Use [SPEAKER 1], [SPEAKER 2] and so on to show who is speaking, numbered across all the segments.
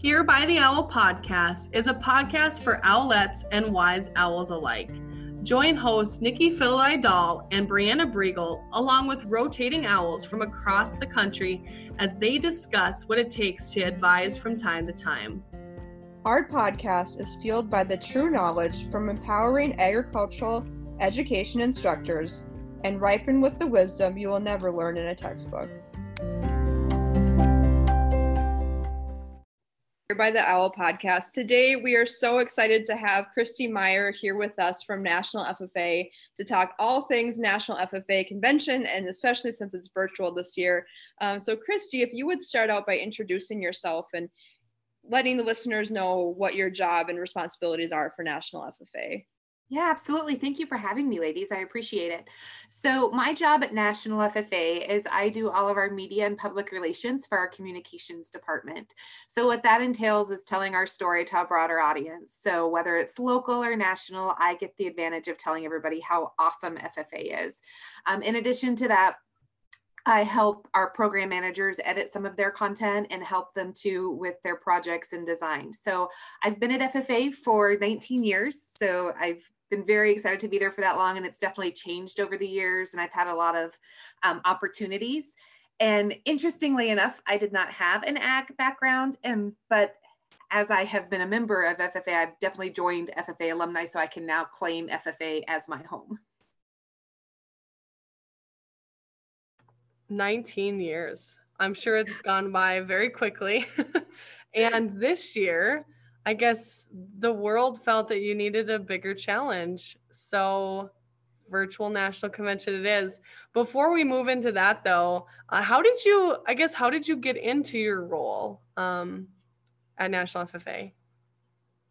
[SPEAKER 1] Here by the Owl podcast is a podcast for owlets and wise owls alike. Join hosts Nikki Fiddle Dahl and Brianna Briegel, along with rotating owls from across the country, as they discuss what it takes to advise from time to time.
[SPEAKER 2] Our podcast is fueled by the true knowledge from empowering agricultural education instructors and ripened with the wisdom you will never learn in a textbook.
[SPEAKER 3] By the Owl podcast. Today, we are so excited to have Christy Meyer here with us from National FFA to talk all things National FFA convention, and especially since it's virtual this year. Um, so, Christy, if you would start out by introducing yourself and letting the listeners know what your job and responsibilities are for National FFA.
[SPEAKER 4] Yeah, absolutely. Thank you for having me, ladies. I appreciate it. So, my job at National FFA is I do all of our media and public relations for our communications department. So, what that entails is telling our story to a broader audience. So, whether it's local or national, I get the advantage of telling everybody how awesome FFA is. Um, in addition to that, I help our program managers edit some of their content and help them too with their projects and design. So I've been at FFA for 19 years. So I've been very excited to be there for that long and it's definitely changed over the years and i've had a lot of um, opportunities. And interestingly enough i did not have an ag background and but as i have been a member of ffa i've definitely joined ffa alumni so i can now claim ffa as my home.
[SPEAKER 1] 19 years. I'm sure it's gone by very quickly. And this year I guess the world felt that you needed a bigger challenge. So, virtual national convention it is. Before we move into that, though, uh, how did you, I guess, how did you get into your role um, at National FFA?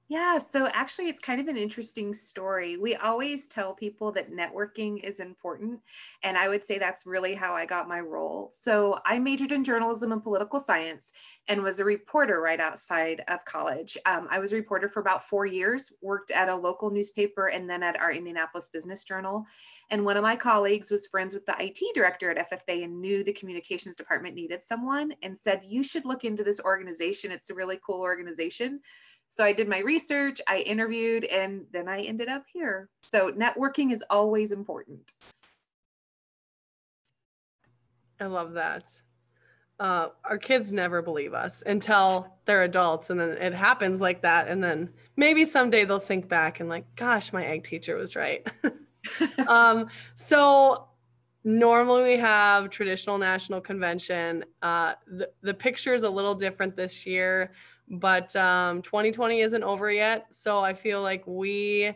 [SPEAKER 4] Yeah, so actually, it's kind of an interesting story. We always tell people that networking is important. And I would say that's really how I got my role. So I majored in journalism and political science and was a reporter right outside of college. Um, I was a reporter for about four years, worked at a local newspaper and then at our Indianapolis Business Journal. And one of my colleagues was friends with the IT director at FFA and knew the communications department needed someone and said, You should look into this organization. It's a really cool organization. So I did my research, I interviewed, and then I ended up here. So networking is always important.
[SPEAKER 1] I love that. Uh, our kids never believe us until they're adults, and then it happens like that. And then maybe someday they'll think back and, like, gosh, my ag teacher was right. um, so normally we have traditional national convention. Uh, the, the picture is a little different this year but um, 2020 isn't over yet. So I feel like we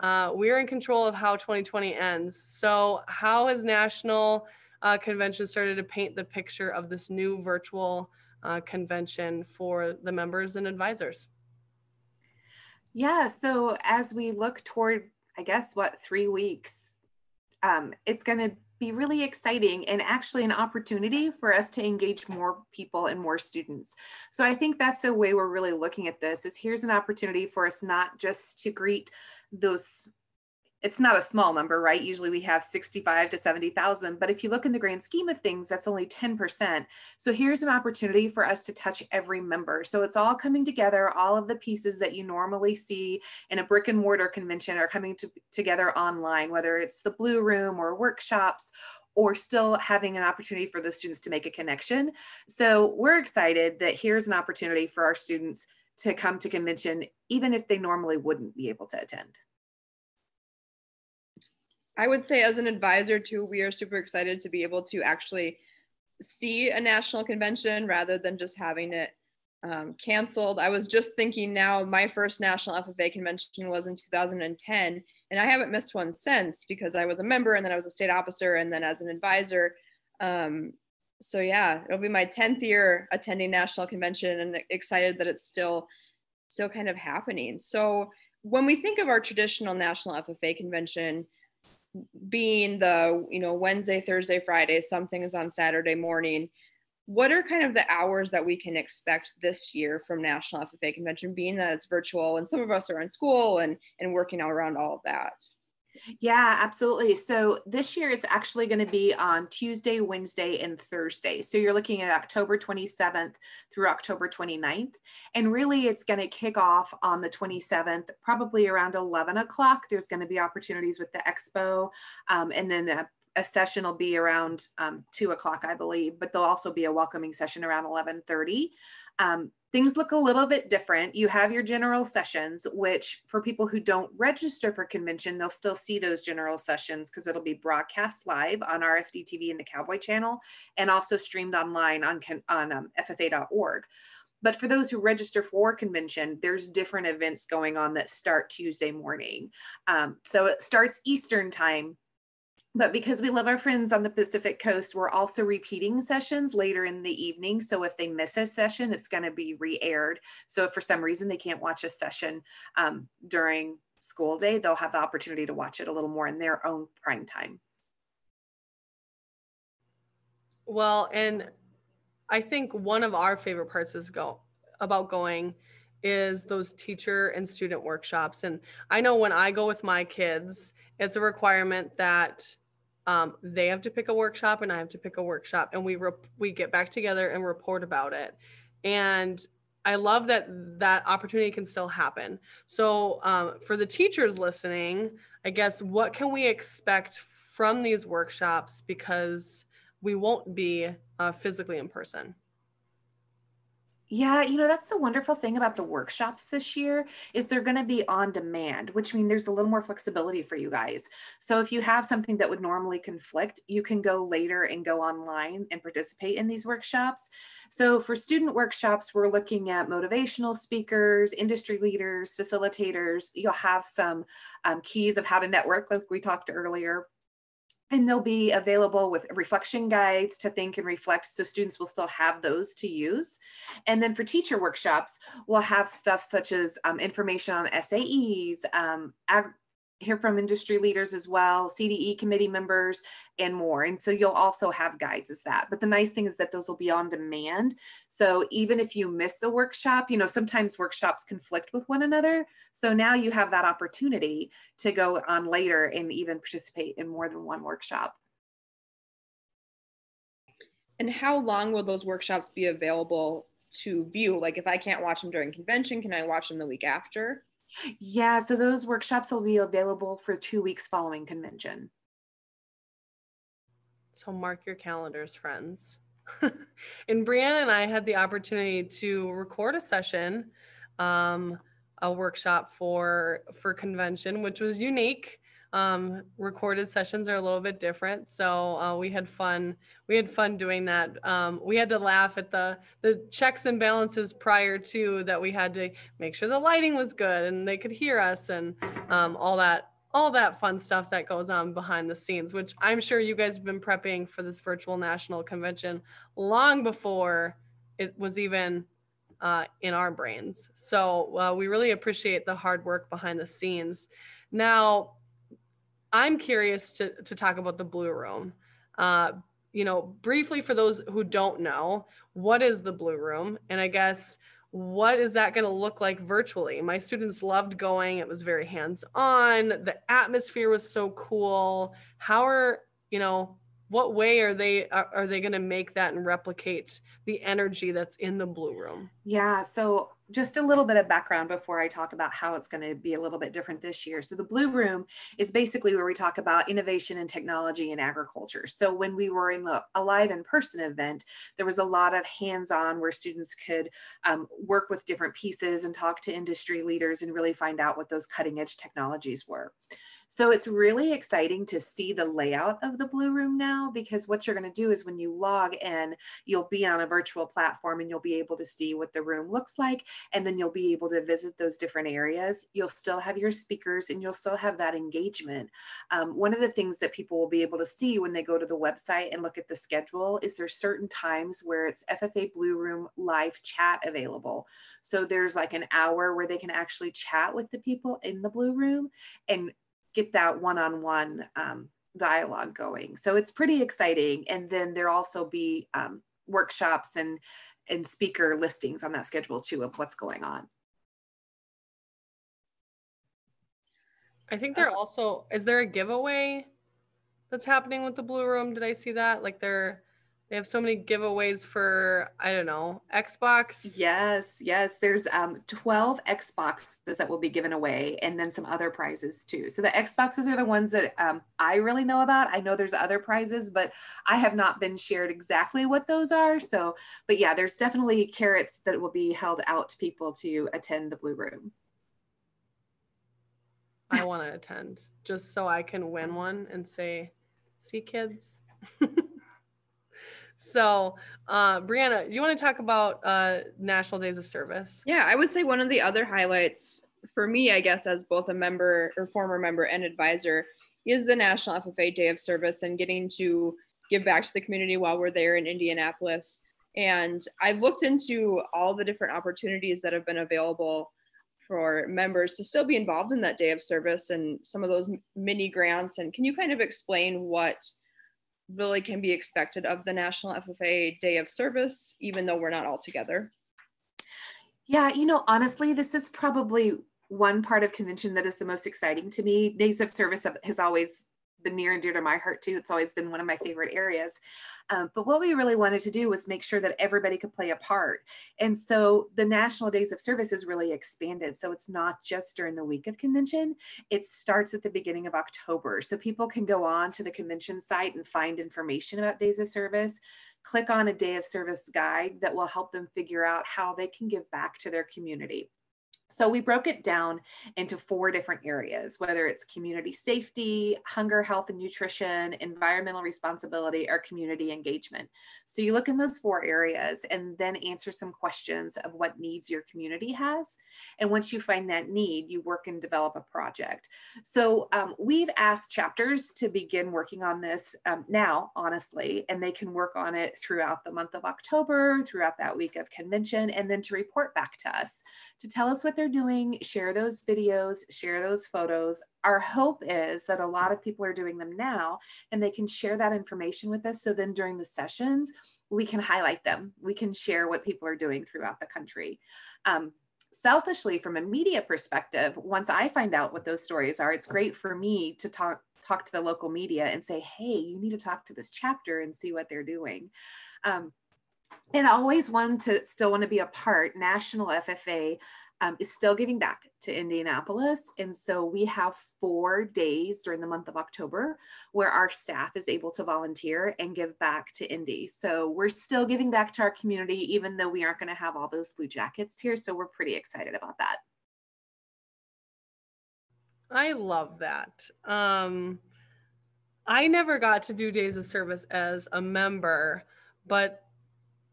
[SPEAKER 1] uh, we're in control of how 2020 ends. So how has national uh, convention started to paint the picture of this new virtual uh, convention for the members and advisors?
[SPEAKER 4] Yeah. So as we look toward, I guess, what three weeks, um, it's going to be really exciting and actually an opportunity for us to engage more people and more students. So I think that's the way we're really looking at this is here's an opportunity for us not just to greet those it's not a small number, right? Usually we have 65 to 70,000, but if you look in the grand scheme of things, that's only 10%. So here's an opportunity for us to touch every member. So it's all coming together. All of the pieces that you normally see in a brick and mortar convention are coming to, together online, whether it's the Blue Room or workshops or still having an opportunity for the students to make a connection. So we're excited that here's an opportunity for our students to come to convention, even if they normally wouldn't be able to attend.
[SPEAKER 3] I would say, as an advisor, too, we are super excited to be able to actually see a national convention rather than just having it um, canceled. I was just thinking now, my first national FFA convention was in 2010, and I haven't missed one since because I was a member and then I was a state officer and then as an advisor. Um, so, yeah, it'll be my 10th year attending national convention and excited that it's still still kind of happening. So, when we think of our traditional national FFA convention, being the you know wednesday thursday friday something is on saturday morning what are kind of the hours that we can expect this year from national ffa convention being that it's virtual and some of us are in school and and working around all of that
[SPEAKER 4] Yeah, absolutely. So this year it's actually going to be on Tuesday, Wednesday, and Thursday. So you're looking at October 27th through October 29th. And really it's going to kick off on the 27th, probably around 11 o'clock. There's going to be opportunities with the expo. Um, and then a, a, session will be around um, two o'clock, I believe, but there'll also be a welcoming session around 1130. Um, things look a little bit different. You have your general sessions, which for people who don't register for convention, they'll still see those general sessions because it'll be broadcast live on RFD TV and the Cowboy Channel and also streamed online on, on um, FFA.org. But for those who register for convention, there's different events going on that start Tuesday morning. Um, so it starts Eastern time but because we love our friends on the Pacific Coast, we're also repeating sessions later in the evening. So if they miss a session, it's going to be re aired. So if for some reason they can't watch a session um, during school day, they'll have the opportunity to watch it a little more in their own prime time.
[SPEAKER 1] Well, and I think one of our favorite parts is go about going is those teacher and student workshops. And I know when I go with my kids, it's a requirement that um, they have to pick a workshop and I have to pick a workshop and we rep- we get back together and report about it. And I love that that opportunity can still happen. So um, for the teachers listening, I guess what can we expect from these workshops because we won't be uh, physically in person?
[SPEAKER 4] Yeah, you know, that's the wonderful thing about the workshops this year is they're going to be on demand, which means there's a little more flexibility for you guys. So if you have something that would normally conflict, you can go later and go online and participate in these workshops. So for student workshops, we're looking at motivational speakers, industry leaders, facilitators. You'll have some um, keys of how to network, like we talked earlier and they'll be available with reflection guides to think and reflect so students will still have those to use. And then for teacher workshops we'll have stuff such as um, information on saes um, ag- hear from industry leaders as well, CDE committee members, and more. And so you'll also have guides as that. But the nice thing is that those will be on demand. So even if you miss a workshop, you know, sometimes workshops conflict with one another. So now you have that opportunity to go on later and even participate in more than one workshop.
[SPEAKER 3] And how long will those workshops be available to view? Like if I can't watch them during convention, can I watch them the week after?
[SPEAKER 4] Yeah, so those workshops will be available for two weeks following convention.
[SPEAKER 1] So mark your calendars, friends. and Brianna and I had the opportunity to record a session, um, a workshop for for convention, which was unique um, recorded sessions are a little bit different. So uh, we had fun we had fun doing that. Um, we had to laugh at the the checks and balances prior to that we had to make sure the lighting was good and they could hear us and um, all that all that fun stuff that goes on behind the scenes which i'm sure you guys have been prepping for this virtual national convention long before it was even uh, in our brains. So uh, we really appreciate the hard work behind the scenes. Now I'm curious to, to talk about the Blue Room. Uh, you know, briefly for those who don't know, what is the Blue Room? And I guess what is that going to look like virtually? My students loved going. It was very hands on. The atmosphere was so cool. How are, you know, what way are they are, are they going to make that and replicate the energy that's in the blue room
[SPEAKER 4] yeah so just a little bit of background before I talk about how it's going to be a little bit different this year. So, the Blue Room is basically where we talk about innovation and technology in agriculture. So, when we were in the, a live in person event, there was a lot of hands on where students could um, work with different pieces and talk to industry leaders and really find out what those cutting edge technologies were. So it's really exciting to see the layout of the Blue Room now because what you're going to do is when you log in, you'll be on a virtual platform and you'll be able to see what the room looks like. And then you'll be able to visit those different areas. You'll still have your speakers and you'll still have that engagement. Um, one of the things that people will be able to see when they go to the website and look at the schedule is there's certain times where it's FFA Blue Room live chat available. So there's like an hour where they can actually chat with the people in the Blue Room and get that one-on-one um, dialogue going. So it's pretty exciting. And then there'll also be um, workshops and and speaker listings on that schedule too of what's going on.
[SPEAKER 1] I think they're also is there a giveaway that's happening with the Blue Room? Did I see that? Like they're they have so many giveaways for I don't know Xbox.
[SPEAKER 4] Yes, yes. There's um 12 Xboxes that will be given away, and then some other prizes too. So the Xboxes are the ones that um, I really know about. I know there's other prizes, but I have not been shared exactly what those are. So, but yeah, there's definitely carrots that will be held out to people to attend the Blue Room.
[SPEAKER 1] I want to attend just so I can win one and say, "See, kids." So, uh, Brianna, do you want to talk about uh, National Days of Service?
[SPEAKER 3] Yeah, I would say one of the other highlights for me, I guess, as both a member or former member and advisor, is the National FFA Day of Service and getting to give back to the community while we're there in Indianapolis. And I've looked into all the different opportunities that have been available for members to still be involved in that day of service and some of those mini grants. And can you kind of explain what really can be expected of the National FFA Day of Service, even though we're not all together?
[SPEAKER 4] Yeah, you know, honestly, this is probably one part of convention that is the most exciting to me. Days of Service has always been near and dear to my heart too. It's always been one of my favorite areas. Um, but what we really wanted to do was make sure that everybody could play a part. And so the National Days of Service is really expanded. So it's not just during the week of convention, it starts at the beginning of October. So people can go on to the convention site and find information about Days of Service. Click on a day of service guide that will help them figure out how they can give back to their community. So we broke it down into four different areas, whether it's community safety, hunger, health and nutrition, environmental responsibility, or community engagement. So you look in those four areas and then answer some questions of what needs your community has. And once you find that need, you work and develop a project. So um, we've asked chapters to begin working on this um, now, honestly, and they can work on it throughout the month of October, throughout that week of convention, and then to report back to us to tell us what they're doing, share those videos, share those photos. Our hope is that a lot of people are doing them now and they can share that information with us. So then during the sessions, we can highlight them. We can share what people are doing throughout the country. Um, selfishly, from a media perspective, once I find out what those stories are, it's great for me to talk talk to the local media and say, hey, you need to talk to this chapter and see what they're doing. Um, and always one to still want to be a part national ffa um, is still giving back to Indianapolis. And so we have four days during the month of October where our staff is able to volunteer and give back to Indy. So we're still giving back to our community, even though we aren't going to have all those blue jackets here. So we're pretty excited about that.
[SPEAKER 1] I love that. Um, I never got to do days of service as a member, but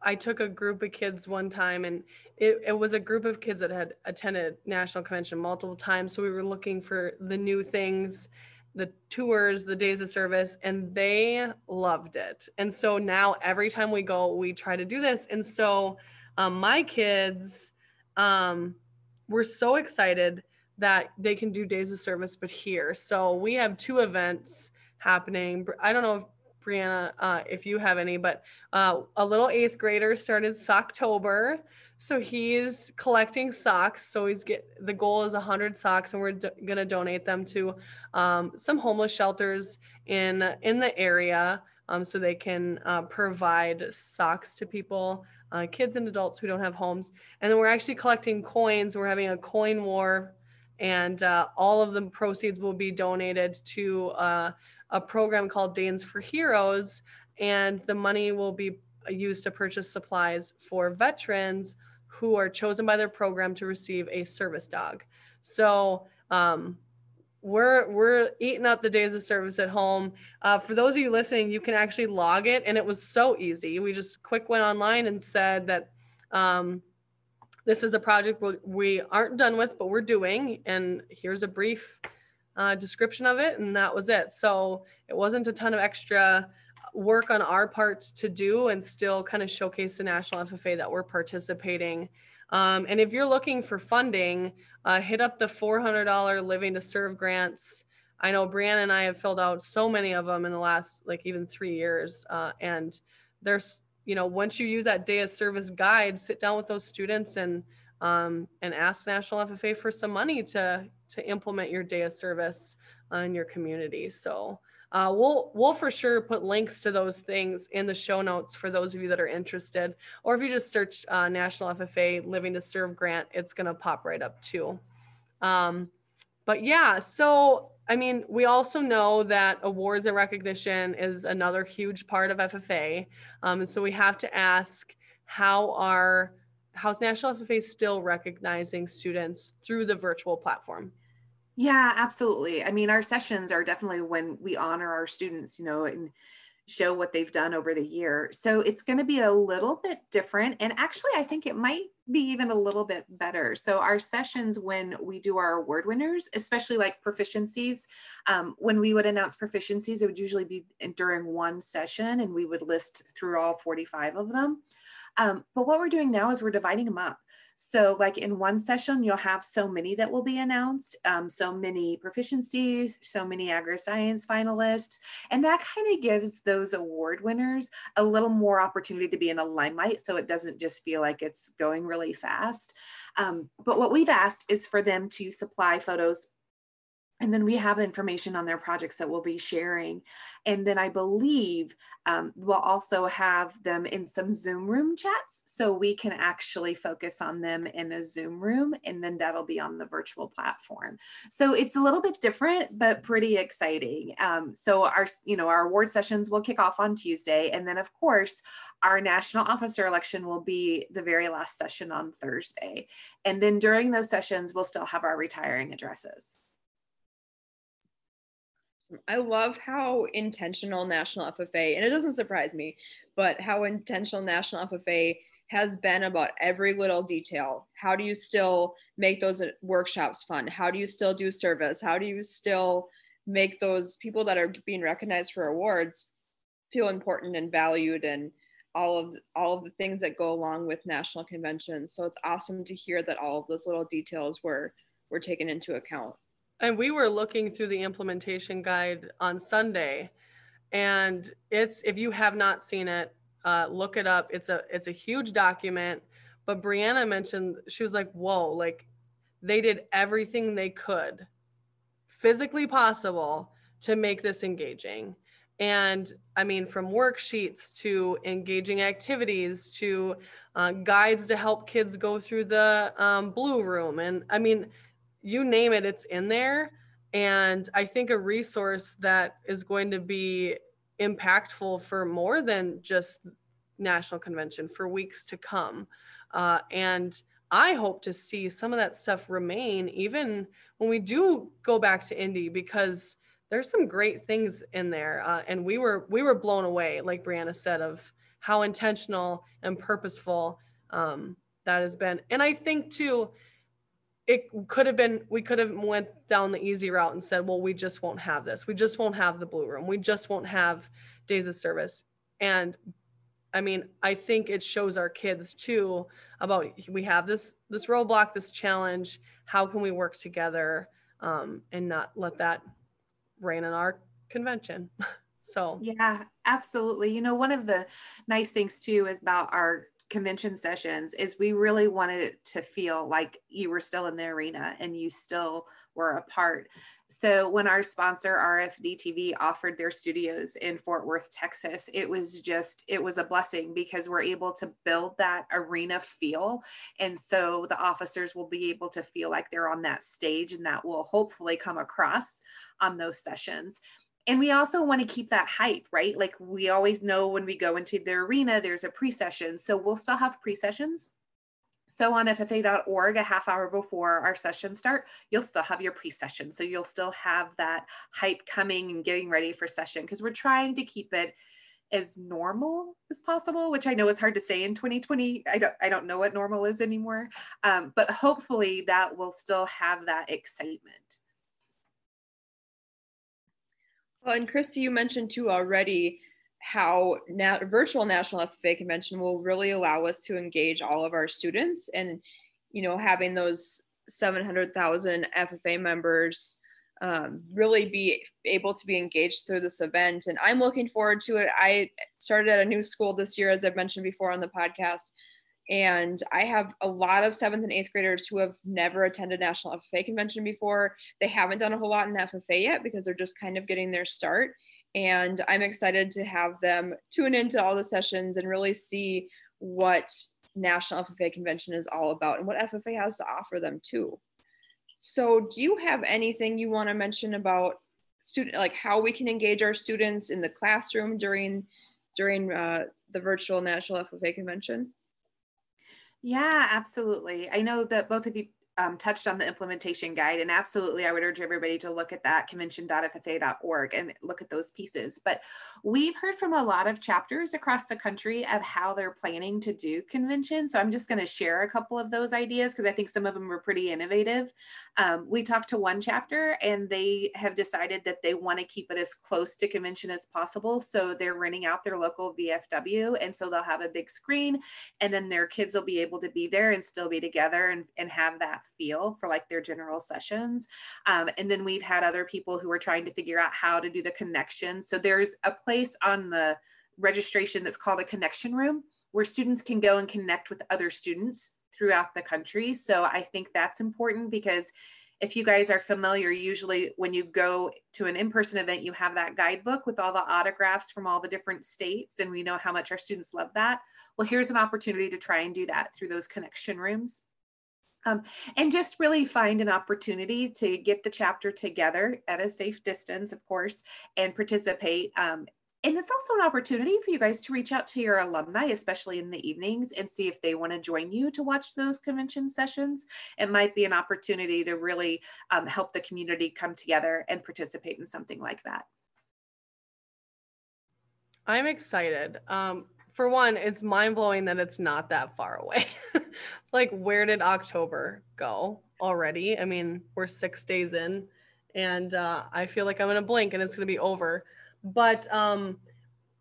[SPEAKER 1] I took a group of kids one time and it, it was a group of kids that had attended national convention multiple times. So we were looking for the new things, the tours, the days of service, and they loved it. And so now every time we go, we try to do this. And so um, my kids um, were so excited that they can do days of service, but here. So we have two events happening. I don't know if Brianna, uh, if you have any, but uh, a little eighth grader started Socktober. So he's collecting socks. So he's get the goal is 100 socks, and we're do- gonna donate them to um, some homeless shelters in in the area, um, so they can uh, provide socks to people, uh, kids and adults who don't have homes. And then we're actually collecting coins. We're having a coin war, and uh, all of the proceeds will be donated to uh, a program called Danes for Heroes, and the money will be used to purchase supplies for veterans who are chosen by their program to receive a service dog. So um, we're we're eating up the days of service at home. Uh, for those of you listening, you can actually log it, and it was so easy. We just quick went online and said that um, this is a project we aren't done with, but we're doing, and here's a brief uh, description of it, and that was it. So it wasn't a ton of extra work on our part to do, and still kind of showcase the national FFA that we're participating. Um, and if you're looking for funding, uh, hit up the $400 Living to Serve grants. I know Brianna and I have filled out so many of them in the last like even three years, uh, and there's you know once you use that day of service guide, sit down with those students and um, and ask National FFA for some money to to implement your day of service in your community. So uh, we'll we'll for sure put links to those things in the show notes for those of you that are interested. Or if you just search uh, National FFA Living to Serve grant, it's gonna pop right up too. Um, but yeah, so I mean, we also know that awards and recognition is another huge part of FFA. Um, and so we have to ask how are how's National FFA still recognizing students through the virtual platform?
[SPEAKER 4] Yeah, absolutely. I mean, our sessions are definitely when we honor our students, you know, and show what they've done over the year. So it's going to be a little bit different. And actually, I think it might be even a little bit better. So our sessions, when we do our award winners, especially like proficiencies, um, when we would announce proficiencies, it would usually be during one session and we would list through all 45 of them. Um, but what we're doing now is we're dividing them up. So like in one session, you'll have so many that will be announced, um, so many proficiencies, so many agri-science finalists, and that kind of gives those award winners a little more opportunity to be in the limelight so it doesn't just feel like it's going really fast. Um, but what we've asked is for them to supply photos and then we have information on their projects that we'll be sharing. And then I believe um, we'll also have them in some Zoom room chats so we can actually focus on them in a Zoom room and then that'll be on the virtual platform. So it's a little bit different, but pretty exciting. Um, so our, you know, our award sessions will kick off on Tuesday. And then of course, our national officer election will be the very last session on Thursday. And then during those sessions, we'll still have our retiring addresses.
[SPEAKER 3] I love how intentional National FFA, and it doesn't surprise me, but how intentional National FFA has been about every little detail. How do you still make those uh, workshops fun? How do you still do service? How do you still make those people that are being recognized for awards feel important and valued and all of all of the things that go along with national convention. So it's awesome to hear that all of those little details were were taken into account.
[SPEAKER 1] And we were looking through the implementation guide on Sunday, and it's if you have not seen it, uh, look it up. It's a it's a huge document. But Brianna mentioned she was like, "Whoa!" Like they did everything they could, physically possible, to make this engaging. And I mean, from worksheets to engaging activities to uh, guides to help kids go through the um, blue room, and I mean you name it, it's in there. And I think a resource that is going to be impactful for more than just national convention for weeks to come. Uh, and I hope to see some of that stuff remain even when we do go back to Indy because there's some great things in there. Uh, and we were we were blown away, like Brianna said, of how intentional and purposeful um, that has been. And I think too, it could have been we could have went down the easy route and said well we just won't have this. We just won't have the blue room. We just won't have days of service. And i mean i think it shows our kids too about we have this this roadblock this challenge. How can we work together um, and not let that reign in our convention? So.
[SPEAKER 4] Yeah absolutely. You know one of the nice things too is about our convention sessions is we really wanted it to feel like you were still in the arena and you still were a part. So when our sponsor RFD TV offered their studios in Fort Worth, Texas, it was just it was a blessing because we're able to build that arena feel and so the officers will be able to feel like they're on that stage and that will hopefully come across on those sessions and we also want to keep that hype, right? Like we always know when we go into the arena, there's a pre session. So we'll still have pre sessions. So on FFA.org, a half hour before our session start, you'll still have your pre session. So you'll still have that hype coming and getting ready for session because we're trying to keep it as normal as possible, which I know is hard to say in 2020. I don't, I don't know what normal is anymore, um, but hopefully that will still have that excitement.
[SPEAKER 3] Well, and Christy, you mentioned too already how na- virtual National FFA Convention will really allow us to engage all of our students and, you know, having those 700,000 FFA members um, really be able to be engaged through this event. And I'm looking forward to it. I started at a new school this year, as I've mentioned before on the podcast. And I have a lot of seventh and eighth graders who have never attended National FFA convention before. They haven't done a whole lot in FFA yet because they're just kind of getting their start. And I'm excited to have them tune into all the sessions and really see what National FFA convention is all about and what FFA has to offer them too. So, do you have anything you want to mention about student, like how we can engage our students in the classroom during during uh, the virtual National FFA convention?
[SPEAKER 4] Yeah, absolutely. I know that both of you um, touched on the implementation guide and absolutely i would urge everybody to look at that convention.ffa.org and look at those pieces. But we've heard from a lot of chapters across the country of how they're planning to do convention so i'm just going to share a couple of those ideas because i think some of them were pretty innovative. Um, we talked to one chapter and they have decided that they want to keep it as close to convention as possible so they're renting out their local vfw and so they'll have a big screen and then their kids will be able to be there and still be together and, and have that feel for like their general sessions. Um, and then we've had other people who are trying to figure out how to do the connection. So there's a place on the registration that's called a connection room where students can go and connect with other students throughout the country. So I think that's important because if you guys are familiar, usually when you go to an in person event, you have that guidebook with all the autographs from all the different states. And we know how much our students love that. Well, here's an opportunity to try and do that through those connection rooms. Um, and just really find an opportunity to get the chapter together at a safe distance, of course, and participate. Um, and it's also an opportunity for you guys to reach out to your alumni, especially in the evenings, and see if they want to join you to watch those convention sessions. It might be an opportunity to really um, help the community come together and participate in something like that.
[SPEAKER 1] I'm excited. Um, for one, it's mind blowing that it's not that far away. like, where did October go already? I mean, we're six days in, and uh, I feel like I'm gonna blink and it's gonna be over. But um,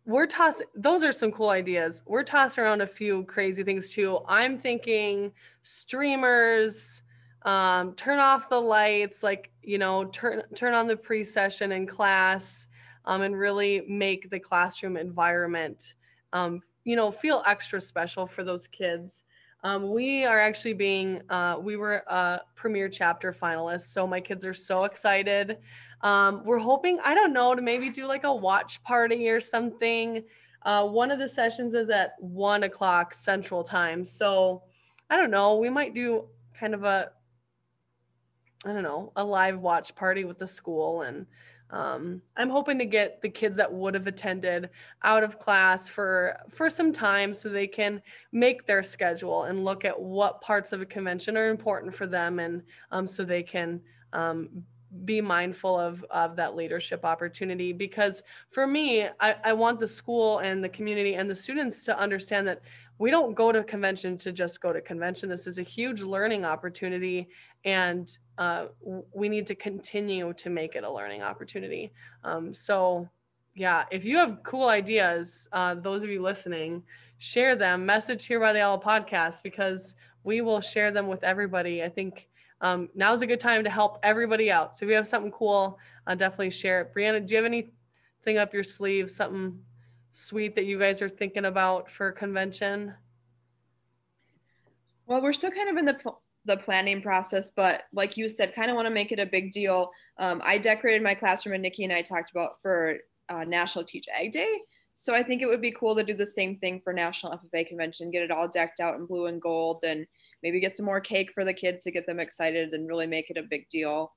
[SPEAKER 1] we're tossing. Those are some cool ideas. We're tossing around a few crazy things too. I'm thinking streamers. Um, turn off the lights, like you know, turn turn on the pre-session in class, um, and really make the classroom environment um, you know, feel extra special for those kids. Um, we are actually being, uh, we were a premier chapter finalist. So my kids are so excited. Um, we're hoping, I don't know, to maybe do like a watch party or something. Uh, one of the sessions is at one o'clock central time. So I don't know, we might do kind of a, I don't know, a live watch party with the school and um, i'm hoping to get the kids that would have attended out of class for for some time so they can make their schedule and look at what parts of a convention are important for them and um, so they can um, be mindful of, of that leadership opportunity. Because for me I, I want the school and the community and the students to understand that we don't go to convention to just go to convention. This is a huge learning opportunity and uh, we need to continue to make it a learning opportunity. Um, so, yeah, if you have cool ideas, uh, those of you listening, share them. Message here by the Owl podcast because we will share them with everybody. I think um, now's a good time to help everybody out. So if you have something cool, uh, definitely share it. Brianna, do you have anything up your sleeve, something sweet that you guys are thinking about for convention?
[SPEAKER 3] Well, we're still kind of in the the planning process, but like you said, kind of want to make it a big deal. Um, I decorated my classroom, and Nikki and I talked about for uh, National Teach Ag Day. So I think it would be cool to do the same thing for National FFA Convention, get it all decked out in blue and gold, and maybe get some more cake for the kids to get them excited and really make it a big deal.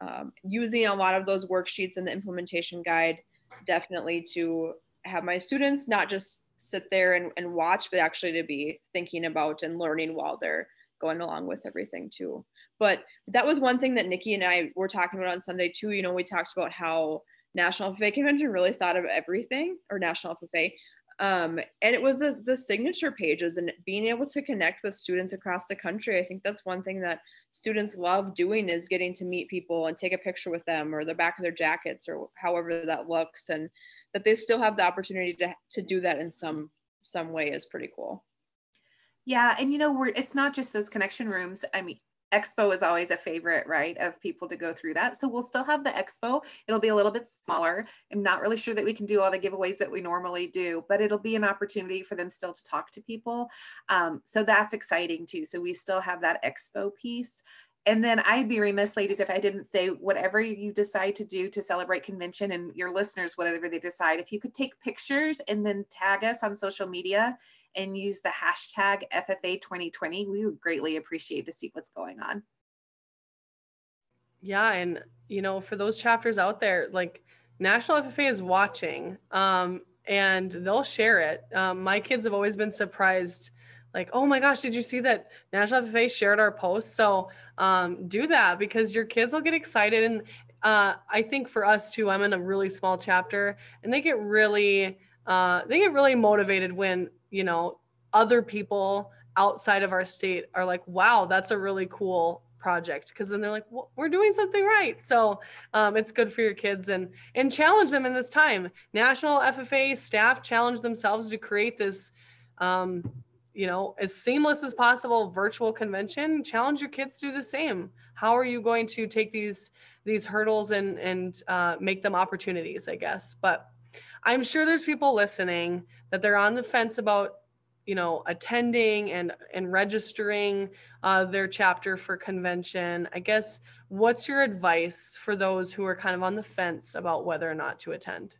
[SPEAKER 3] Um, using a lot of those worksheets in the implementation guide, definitely to have my students not just sit there and, and watch, but actually to be thinking about and learning while they're going along with everything too. But that was one thing that Nikki and I were talking about on Sunday too. You know, we talked about how National FFA Convention really thought of everything, or National FFA, um, and it was the, the signature pages and being able to connect with students across the country. I think that's one thing that students love doing is getting to meet people and take a picture with them or the back of their jackets or however that looks, and that they still have the opportunity to, to do that in some some way is pretty cool.
[SPEAKER 4] Yeah, and you know, we're it's not just those connection rooms. I mean, expo is always a favorite, right, of people to go through that. So we'll still have the expo. It'll be a little bit smaller. I'm not really sure that we can do all the giveaways that we normally do, but it'll be an opportunity for them still to talk to people. Um, so that's exciting too. So we still have that expo piece. And then I'd be remiss, ladies, if I didn't say whatever you decide to do to celebrate convention and your listeners, whatever they decide, if you could take pictures and then tag us on social media and use the hashtag FFA 2020, we would greatly appreciate to see what's going on.
[SPEAKER 1] Yeah. And, you know, for those chapters out there, like National FFA is watching um, and they'll share it. Um, my kids have always been surprised like, oh my gosh, did you see that National FFA shared our post? So um, do that because your kids will get excited. And uh, I think for us too, I'm in a really small chapter and they get really, uh, they get really motivated when, you know, other people outside of our state are like, wow, that's a really cool project. Because then they're like well, we're doing something right. So um, it's good for your kids and and challenge them in this time. National ffa staff challenge themselves to create this um, you know as seamless as possible virtual convention. Challenge your kids to do the same. How are you going to take these these hurdles and and uh, make them opportunities i guess? But i'm sure there's people listening that they're on the fence about you know attending and and registering uh, their chapter for convention. I guess what's your advice for those who are kind of on the fence about whether or not to attend?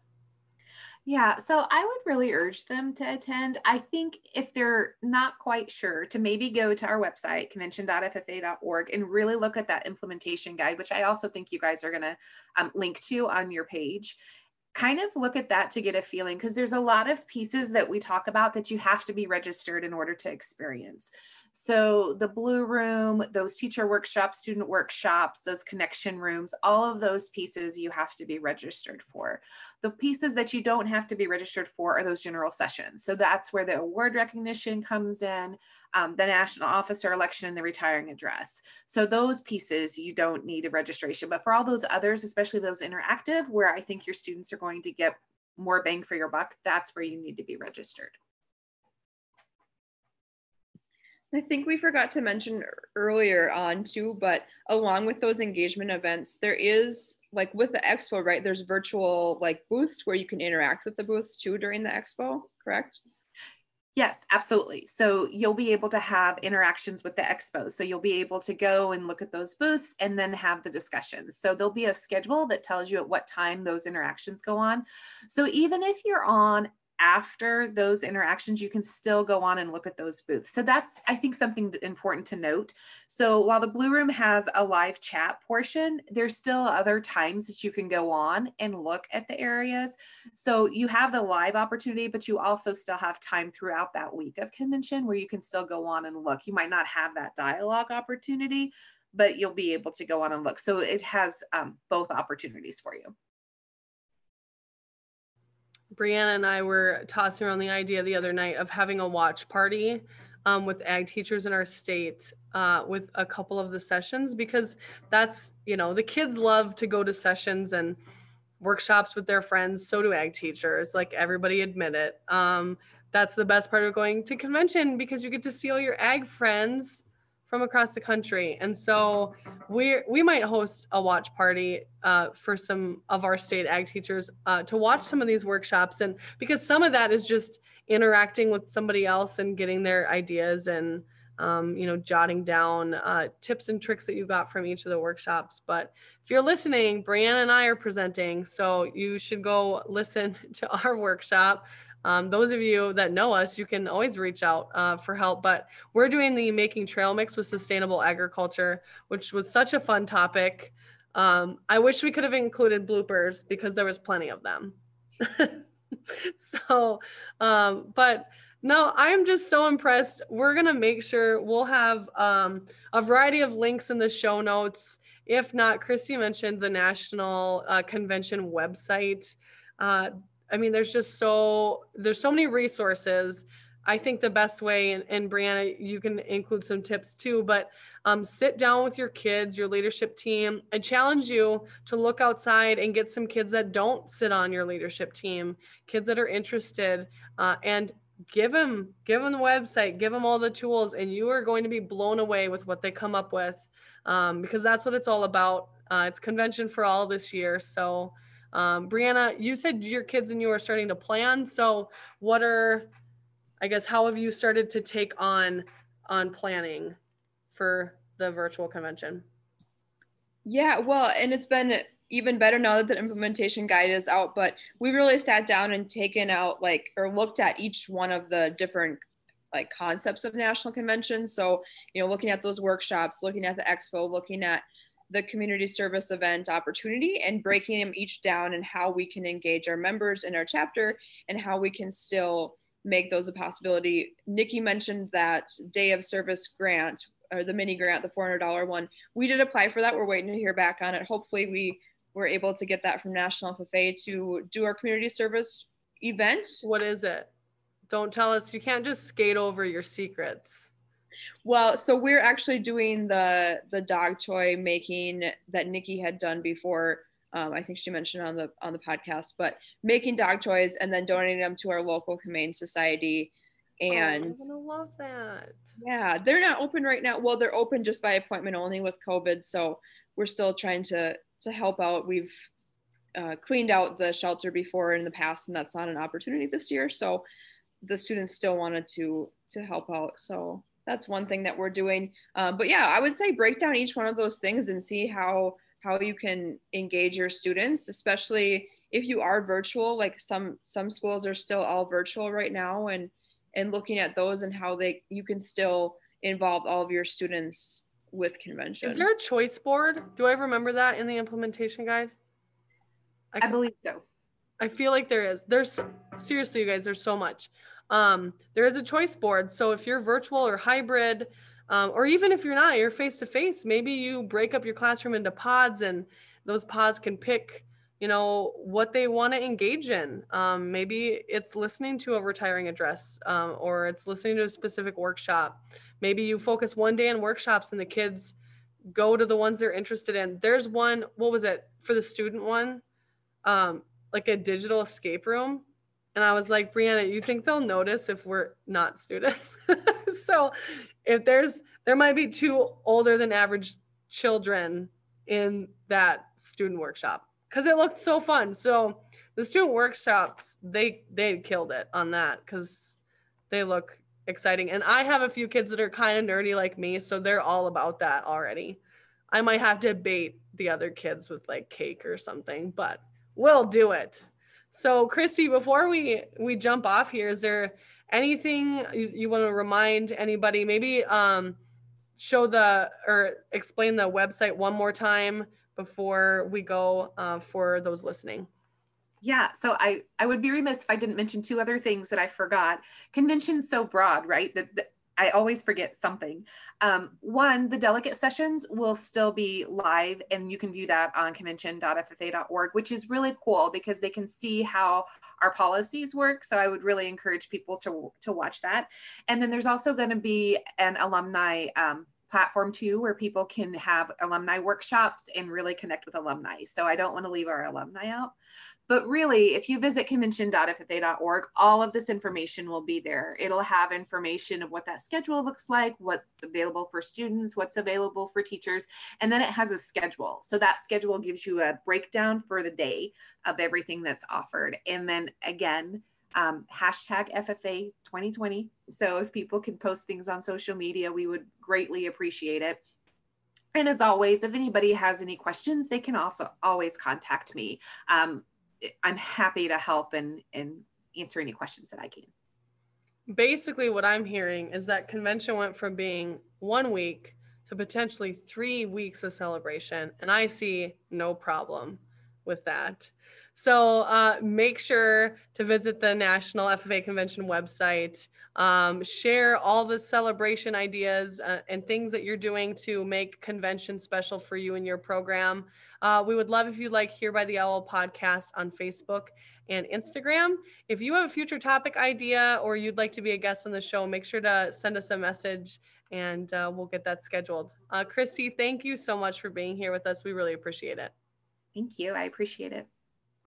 [SPEAKER 4] Yeah, so I would really urge them to attend. I think if they're not quite sure, to maybe go to our website, convention.ffa.org, and really look at that implementation guide, which I also think you guys are going to um, link to on your page kind of look at that to get a feeling because there's a lot of pieces that we talk about that you have to be registered in order to experience. So the blue room, those teacher workshops, student workshops, those connection rooms, all of those pieces you have to be registered for. The pieces that you don't have to be registered for are those general sessions. So that's where the award recognition comes in, um, the national officer election and the retiring address. So those pieces you don't need a registration, but for all those others, especially those interactive where I think your students are going to get more bang for your buck, that's where you need to be registered.
[SPEAKER 3] I think we forgot to mention earlier on too, but along with those engagement events, there is like with the expo, right? There's virtual like booths where you can interact with the booths too during the expo, correct?
[SPEAKER 4] Yes, absolutely. So you'll be able to have interactions with the expo. So you'll be able to go and look at those booths and then have the discussions. So there'll be a schedule that tells you at what time those interactions go on. So even if you're on after those interactions, you can still go on and look at those booths. So that's, I think, something important to note. So while the Blue Room has a live chat portion, there's still other times that you can go on and look at the areas. So you have the live opportunity, but you also still have time throughout that week of convention where you can still go on and look. You might not have that dialogue opportunity, but you'll be able to go on and look. So it has um, both opportunities for you.
[SPEAKER 1] Brianna and I were tossing around the idea the other night of having a watch party um, with ag teachers in our state uh, with a couple of the sessions because that's, you know, the kids love to go to sessions and workshops with their friends. So do ag teachers, like everybody admit it. Um, that's the best part of going to convention because you get to see all your ag friends from across the country. And so we we might host a watch party uh, for some of our state ag teachers uh, to watch some of these workshops, and because some of that is just interacting with somebody else and getting their ideas and um, you know jotting down uh, tips and tricks that you got from each of the workshops. But if you're listening, Brianna and I are presenting, so you should go listen to our workshop. Um, those of you that know us, you can always reach out uh, for help. But we're doing the Making Trail Mix with Sustainable Agriculture, which was such a fun topic. Um, I wish we could have included bloopers because there was plenty of them. so, um, but no, I'm just so impressed. We're going to make sure we'll have um, a variety of links in the show notes. If not, Christy mentioned the National uh, Convention website. Uh, I mean, there's just so there's so many resources. I think the best way, and, and Brianna, you can include some tips too, but um, sit down with your kids, your leadership team. I challenge you to look outside and get some kids that don't sit on your leadership team, kids that are interested, uh, and give them give them the website, give them all the tools, and you are going to be blown away with what they come up with. um, because that's what it's all about. Uh, it's convention for all this year. So, um, Brianna, you said your kids and you are starting to plan. So, what are, I guess, how have you started to take on on planning for the virtual convention?
[SPEAKER 3] Yeah, well, and it's been even better now that the implementation guide is out, but we really sat down and taken out like or looked at each one of the different like concepts of national convention. So, you know, looking at those workshops, looking at the expo, looking at the community service event opportunity and breaking them each down and how we can engage our members in our chapter and how we can still make those a possibility. Nikki mentioned that day of service grant or the mini grant, the $400 one. We did apply for that. We're waiting to hear back on it. Hopefully we were able to get that from National FFA to do our community service event.
[SPEAKER 1] What is it? Don't tell us. You can't just skate over your secrets.
[SPEAKER 3] Well, so we're actually doing the the dog toy making that Nikki had done before. Um, I think she mentioned on the on the podcast, but making dog toys and then donating them to our local humane society. And
[SPEAKER 1] oh, I'm gonna love that.
[SPEAKER 3] Yeah, they're not open right now. Well, they're open just by appointment only with COVID, so we're still trying to to help out. We've uh, cleaned out the shelter before in the past, and that's not an opportunity this year. So the students still wanted to to help out. So that's one thing that we're doing. Um, but yeah, I would say break down each one of those things and see how how you can engage your students, especially if you are virtual. Like some some schools are still all virtual right now, and and looking at those and how they you can still involve all of your students with convention.
[SPEAKER 1] Is there a choice board? Do I remember that in the implementation guide?
[SPEAKER 4] I, I believe so.
[SPEAKER 1] I feel like there is. There's seriously, you guys, there's so much. Um, there is a choice board. So if you're virtual or hybrid, um, or even if you're not, you're face to face, maybe you break up your classroom into pods and those pods can pick, you know, what they want to engage in. Um, maybe it's listening to a retiring address um, or it's listening to a specific workshop. Maybe you focus one day on workshops and the kids go to the ones they're interested in. There's one, what was it for the student one? Um, like a digital escape room. And I was like, Brianna, you think they'll notice if we're not students? so if there's, there might be two older than average children in that student workshop because it looked so fun. So the student workshops, they, they killed it on that because they look exciting. And I have a few kids that are kind of nerdy like me, so they're all about that already. I might have to bait the other kids with like cake or something, but we'll do it. So, Christy, before we we jump off here, is there anything you, you want to remind anybody? Maybe um, show the or explain the website one more time before we go uh, for those listening.
[SPEAKER 4] Yeah, so I I would be remiss if I didn't mention two other things that I forgot. Convention's so broad, right? That, that I always forget something. Um, one, the delegate sessions will still be live, and you can view that on convention.ffa.org, which is really cool because they can see how our policies work. So I would really encourage people to to watch that. And then there's also going to be an alumni um, platform too where people can have alumni workshops and really connect with alumni. So i don't want to leave our alumni out. But really if you visit convention.ffa.org all of this information will be there. It'll have information of what that schedule looks like what's available for students what's available for teachers and then it has a schedule. So that schedule gives you a breakdown for the day of everything that's offered. And then again um, hashtag FFA 2020. So if people can post things on social media, we would greatly appreciate it. And as always, if anybody has any questions, they can also always contact me. Um, I'm happy to help and, and answer any questions that I can.
[SPEAKER 1] Basically, what I'm hearing is that convention went from being one week to potentially three weeks of celebration. And I see no problem with that. So uh, make sure to visit the National FFA Convention website. Um, share all the celebration ideas uh, and things that you're doing to make convention special for you and your program. Uh, we would love if you like Here by the Owl podcast on Facebook and Instagram. If you have a future topic idea or you'd like to be a guest on the show, make sure to send us a message and uh, we'll get that scheduled. Uh, Christy, thank you so much for being here with us. We really appreciate it.
[SPEAKER 4] Thank you. I appreciate it.